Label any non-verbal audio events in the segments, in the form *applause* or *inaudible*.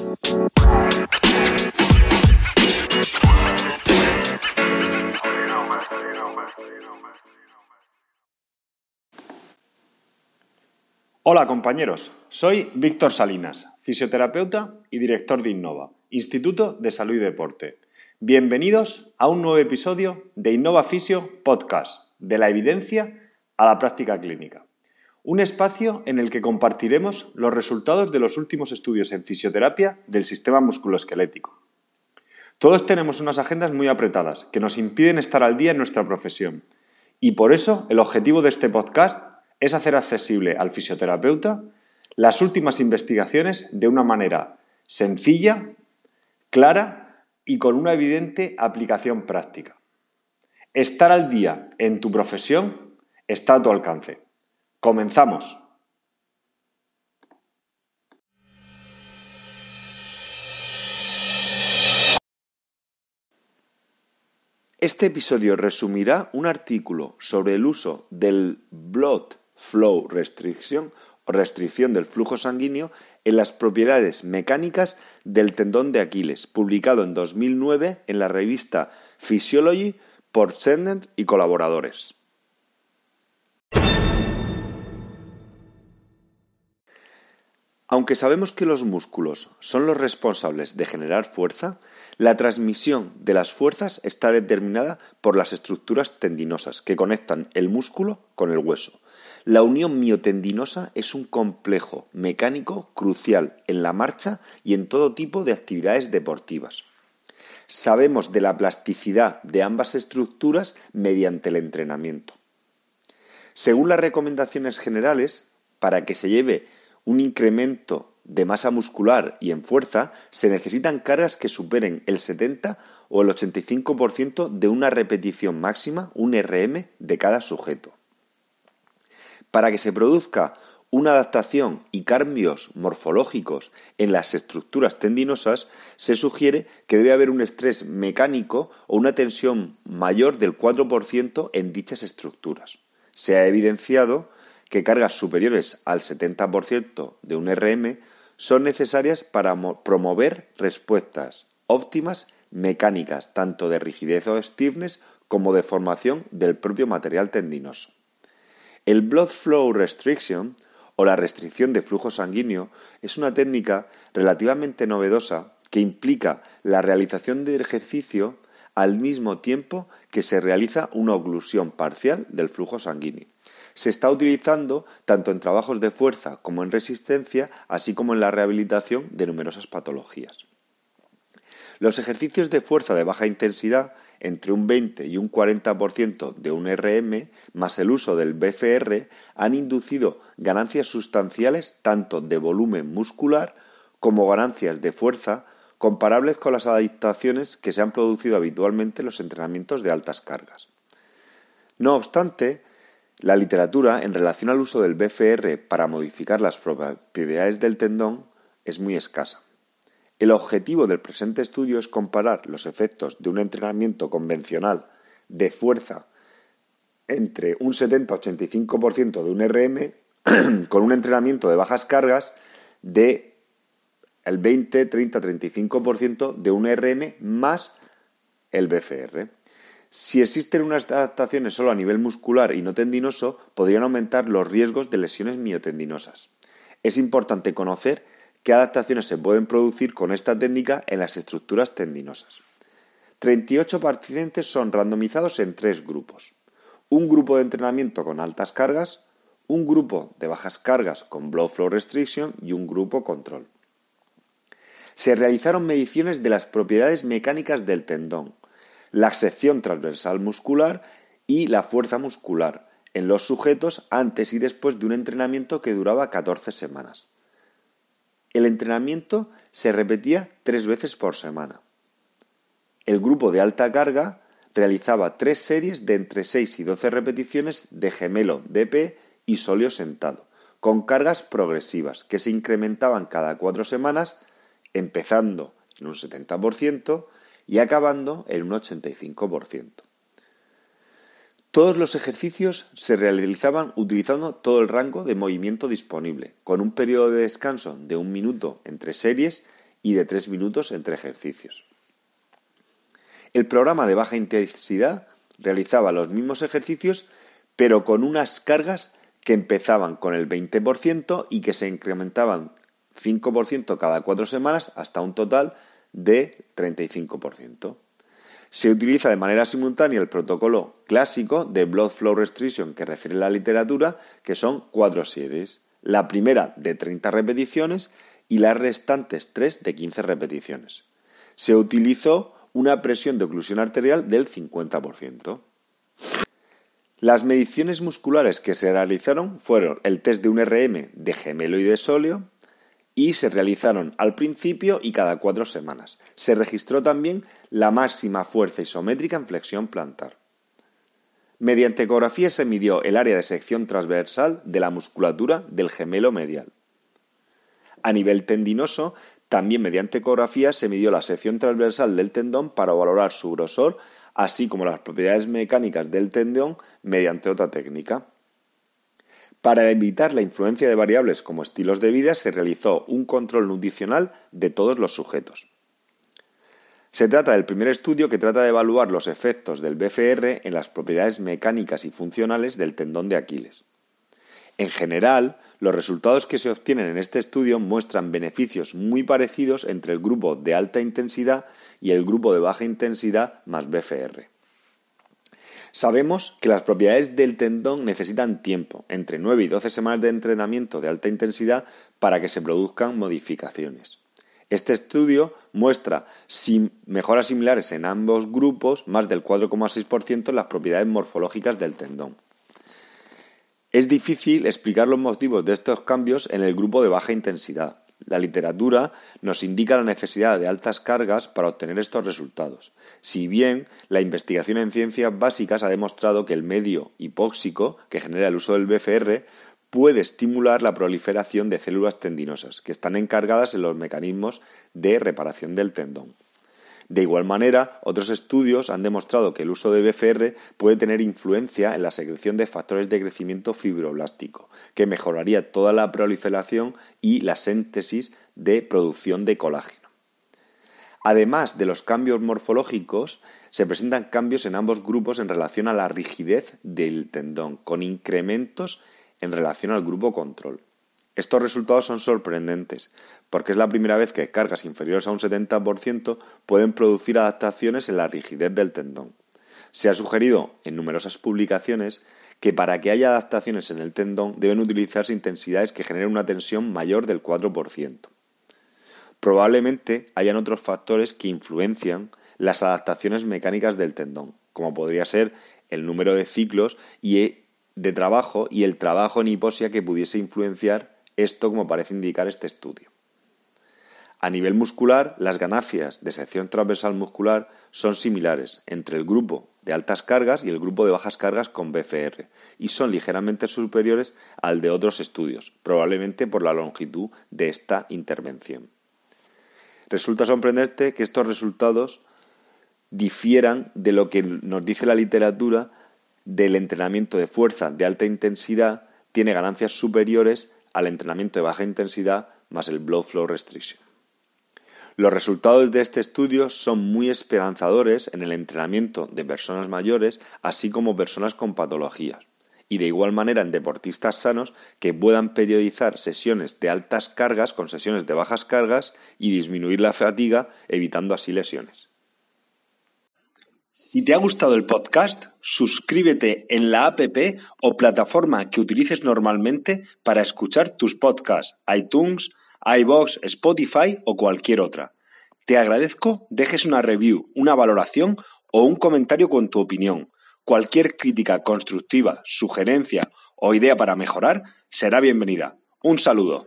Hola compañeros, soy Víctor Salinas, fisioterapeuta y director de Innova, Instituto de Salud y Deporte. Bienvenidos a un nuevo episodio de Innova Fisio Podcast, de la evidencia a la práctica clínica. Un espacio en el que compartiremos los resultados de los últimos estudios en fisioterapia del sistema musculoesquelético. Todos tenemos unas agendas muy apretadas que nos impiden estar al día en nuestra profesión y por eso el objetivo de este podcast es hacer accesible al fisioterapeuta las últimas investigaciones de una manera sencilla, clara y con una evidente aplicación práctica. Estar al día en tu profesión está a tu alcance. Comenzamos. Este episodio resumirá un artículo sobre el uso del blood flow restriction o restricción del flujo sanguíneo en las propiedades mecánicas del tendón de Aquiles, publicado en 2009 en la revista Physiology por Sendent y colaboradores. Aunque sabemos que los músculos son los responsables de generar fuerza, la transmisión de las fuerzas está determinada por las estructuras tendinosas que conectan el músculo con el hueso. La unión miotendinosa es un complejo mecánico crucial en la marcha y en todo tipo de actividades deportivas. Sabemos de la plasticidad de ambas estructuras mediante el entrenamiento. Según las recomendaciones generales, para que se lleve un incremento de masa muscular y en fuerza, se necesitan cargas que superen el 70 o el 85% de una repetición máxima, un RM, de cada sujeto. Para que se produzca una adaptación y cambios morfológicos en las estructuras tendinosas, se sugiere que debe haber un estrés mecánico o una tensión mayor del 4% en dichas estructuras. Se ha evidenciado que cargas superiores al 70% de un RM son necesarias para promover respuestas óptimas mecánicas, tanto de rigidez o stiffness como de formación del propio material tendinoso. El Blood Flow Restriction o la restricción de flujo sanguíneo es una técnica relativamente novedosa que implica la realización del ejercicio al mismo tiempo que se realiza una oclusión parcial del flujo sanguíneo se está utilizando tanto en trabajos de fuerza como en resistencia, así como en la rehabilitación de numerosas patologías. Los ejercicios de fuerza de baja intensidad, entre un 20 y un 40% de un RM, más el uso del BFR, han inducido ganancias sustanciales tanto de volumen muscular como ganancias de fuerza comparables con las adaptaciones que se han producido habitualmente en los entrenamientos de altas cargas. No obstante, la literatura en relación al uso del BFR para modificar las propiedades del tendón es muy escasa. El objetivo del presente estudio es comparar los efectos de un entrenamiento convencional de fuerza entre un 70-85% de un RM *clears throat* con un entrenamiento de bajas cargas de el 20, 30, 35% de un RM más el BFR. Si existen unas adaptaciones solo a nivel muscular y no tendinoso, podrían aumentar los riesgos de lesiones miotendinosas. Es importante conocer qué adaptaciones se pueden producir con esta técnica en las estructuras tendinosas. 38 participantes son randomizados en tres grupos. Un grupo de entrenamiento con altas cargas, un grupo de bajas cargas con blood flow restriction y un grupo control. Se realizaron mediciones de las propiedades mecánicas del tendón, la sección transversal muscular y la fuerza muscular en los sujetos antes y después de un entrenamiento que duraba 14 semanas. El entrenamiento se repetía tres veces por semana. El grupo de alta carga realizaba tres series de entre 6 y 12 repeticiones de gemelo DP y sóleo sentado, con cargas progresivas que se incrementaban cada cuatro semanas, empezando en un 70% y acabando en un 85%. Todos los ejercicios se realizaban utilizando todo el rango de movimiento disponible, con un periodo de descanso de un minuto entre series y de 3 minutos entre ejercicios. El programa de baja intensidad realizaba los mismos ejercicios pero con unas cargas que empezaban con el 20% y que se incrementaban 5% cada cuatro semanas hasta un total de 35%. Se utiliza de manera simultánea el protocolo clásico de Blood Flow Restriction que refiere la literatura, que son cuatro series. La primera de 30 repeticiones y las restantes tres de 15 repeticiones. Se utilizó una presión de oclusión arterial del 50%. Las mediciones musculares que se realizaron fueron el test de un RM de gemelo y de sóleo, y se realizaron al principio y cada cuatro semanas. Se registró también la máxima fuerza isométrica en flexión plantar. Mediante ecografía se midió el área de sección transversal de la musculatura del gemelo medial. A nivel tendinoso, también mediante ecografía se midió la sección transversal del tendón para valorar su grosor, así como las propiedades mecánicas del tendón mediante otra técnica. Para evitar la influencia de variables como estilos de vida, se realizó un control nutricional de todos los sujetos. Se trata del primer estudio que trata de evaluar los efectos del BFR en las propiedades mecánicas y funcionales del tendón de Aquiles. En general, los resultados que se obtienen en este estudio muestran beneficios muy parecidos entre el grupo de alta intensidad y el grupo de baja intensidad más BFR. Sabemos que las propiedades del tendón necesitan tiempo, entre 9 y 12 semanas de entrenamiento de alta intensidad, para que se produzcan modificaciones. Este estudio muestra mejoras similares en ambos grupos, más del 4,6% en las propiedades morfológicas del tendón. Es difícil explicar los motivos de estos cambios en el grupo de baja intensidad. La literatura nos indica la necesidad de altas cargas para obtener estos resultados, si bien la investigación en ciencias básicas ha demostrado que el medio hipóxico que genera el uso del BFR puede estimular la proliferación de células tendinosas, que están encargadas en los mecanismos de reparación del tendón. De igual manera, otros estudios han demostrado que el uso de BFR puede tener influencia en la secreción de factores de crecimiento fibroblástico, que mejoraría toda la proliferación y la síntesis de producción de colágeno. Además de los cambios morfológicos, se presentan cambios en ambos grupos en relación a la rigidez del tendón, con incrementos en relación al grupo control. Estos resultados son sorprendentes, porque es la primera vez que cargas inferiores a un 70% pueden producir adaptaciones en la rigidez del tendón. Se ha sugerido en numerosas publicaciones que para que haya adaptaciones en el tendón deben utilizarse intensidades que generen una tensión mayor del 4%. Probablemente hayan otros factores que influencian las adaptaciones mecánicas del tendón, como podría ser el número de ciclos y de trabajo y el trabajo en hipoxia que pudiese influenciar esto como parece indicar este estudio. A nivel muscular, las ganancias de sección transversal muscular son similares entre el grupo de altas cargas y el grupo de bajas cargas con BFR y son ligeramente superiores al de otros estudios, probablemente por la longitud de esta intervención. Resulta sorprendente que estos resultados difieran de lo que nos dice la literatura del entrenamiento de fuerza de alta intensidad tiene ganancias superiores al entrenamiento de baja intensidad más el blood flow restriction. Los resultados de este estudio son muy esperanzadores en el entrenamiento de personas mayores, así como personas con patologías, y de igual manera en deportistas sanos que puedan periodizar sesiones de altas cargas con sesiones de bajas cargas y disminuir la fatiga, evitando así lesiones. Si te ha gustado el podcast, suscríbete en la app o plataforma que utilices normalmente para escuchar tus podcasts, iTunes, iBox, Spotify o cualquier otra. Te agradezco dejes una review, una valoración o un comentario con tu opinión. Cualquier crítica constructiva, sugerencia o idea para mejorar será bienvenida. Un saludo.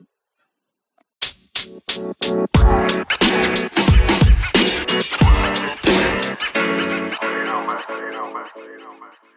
más, oye, no más.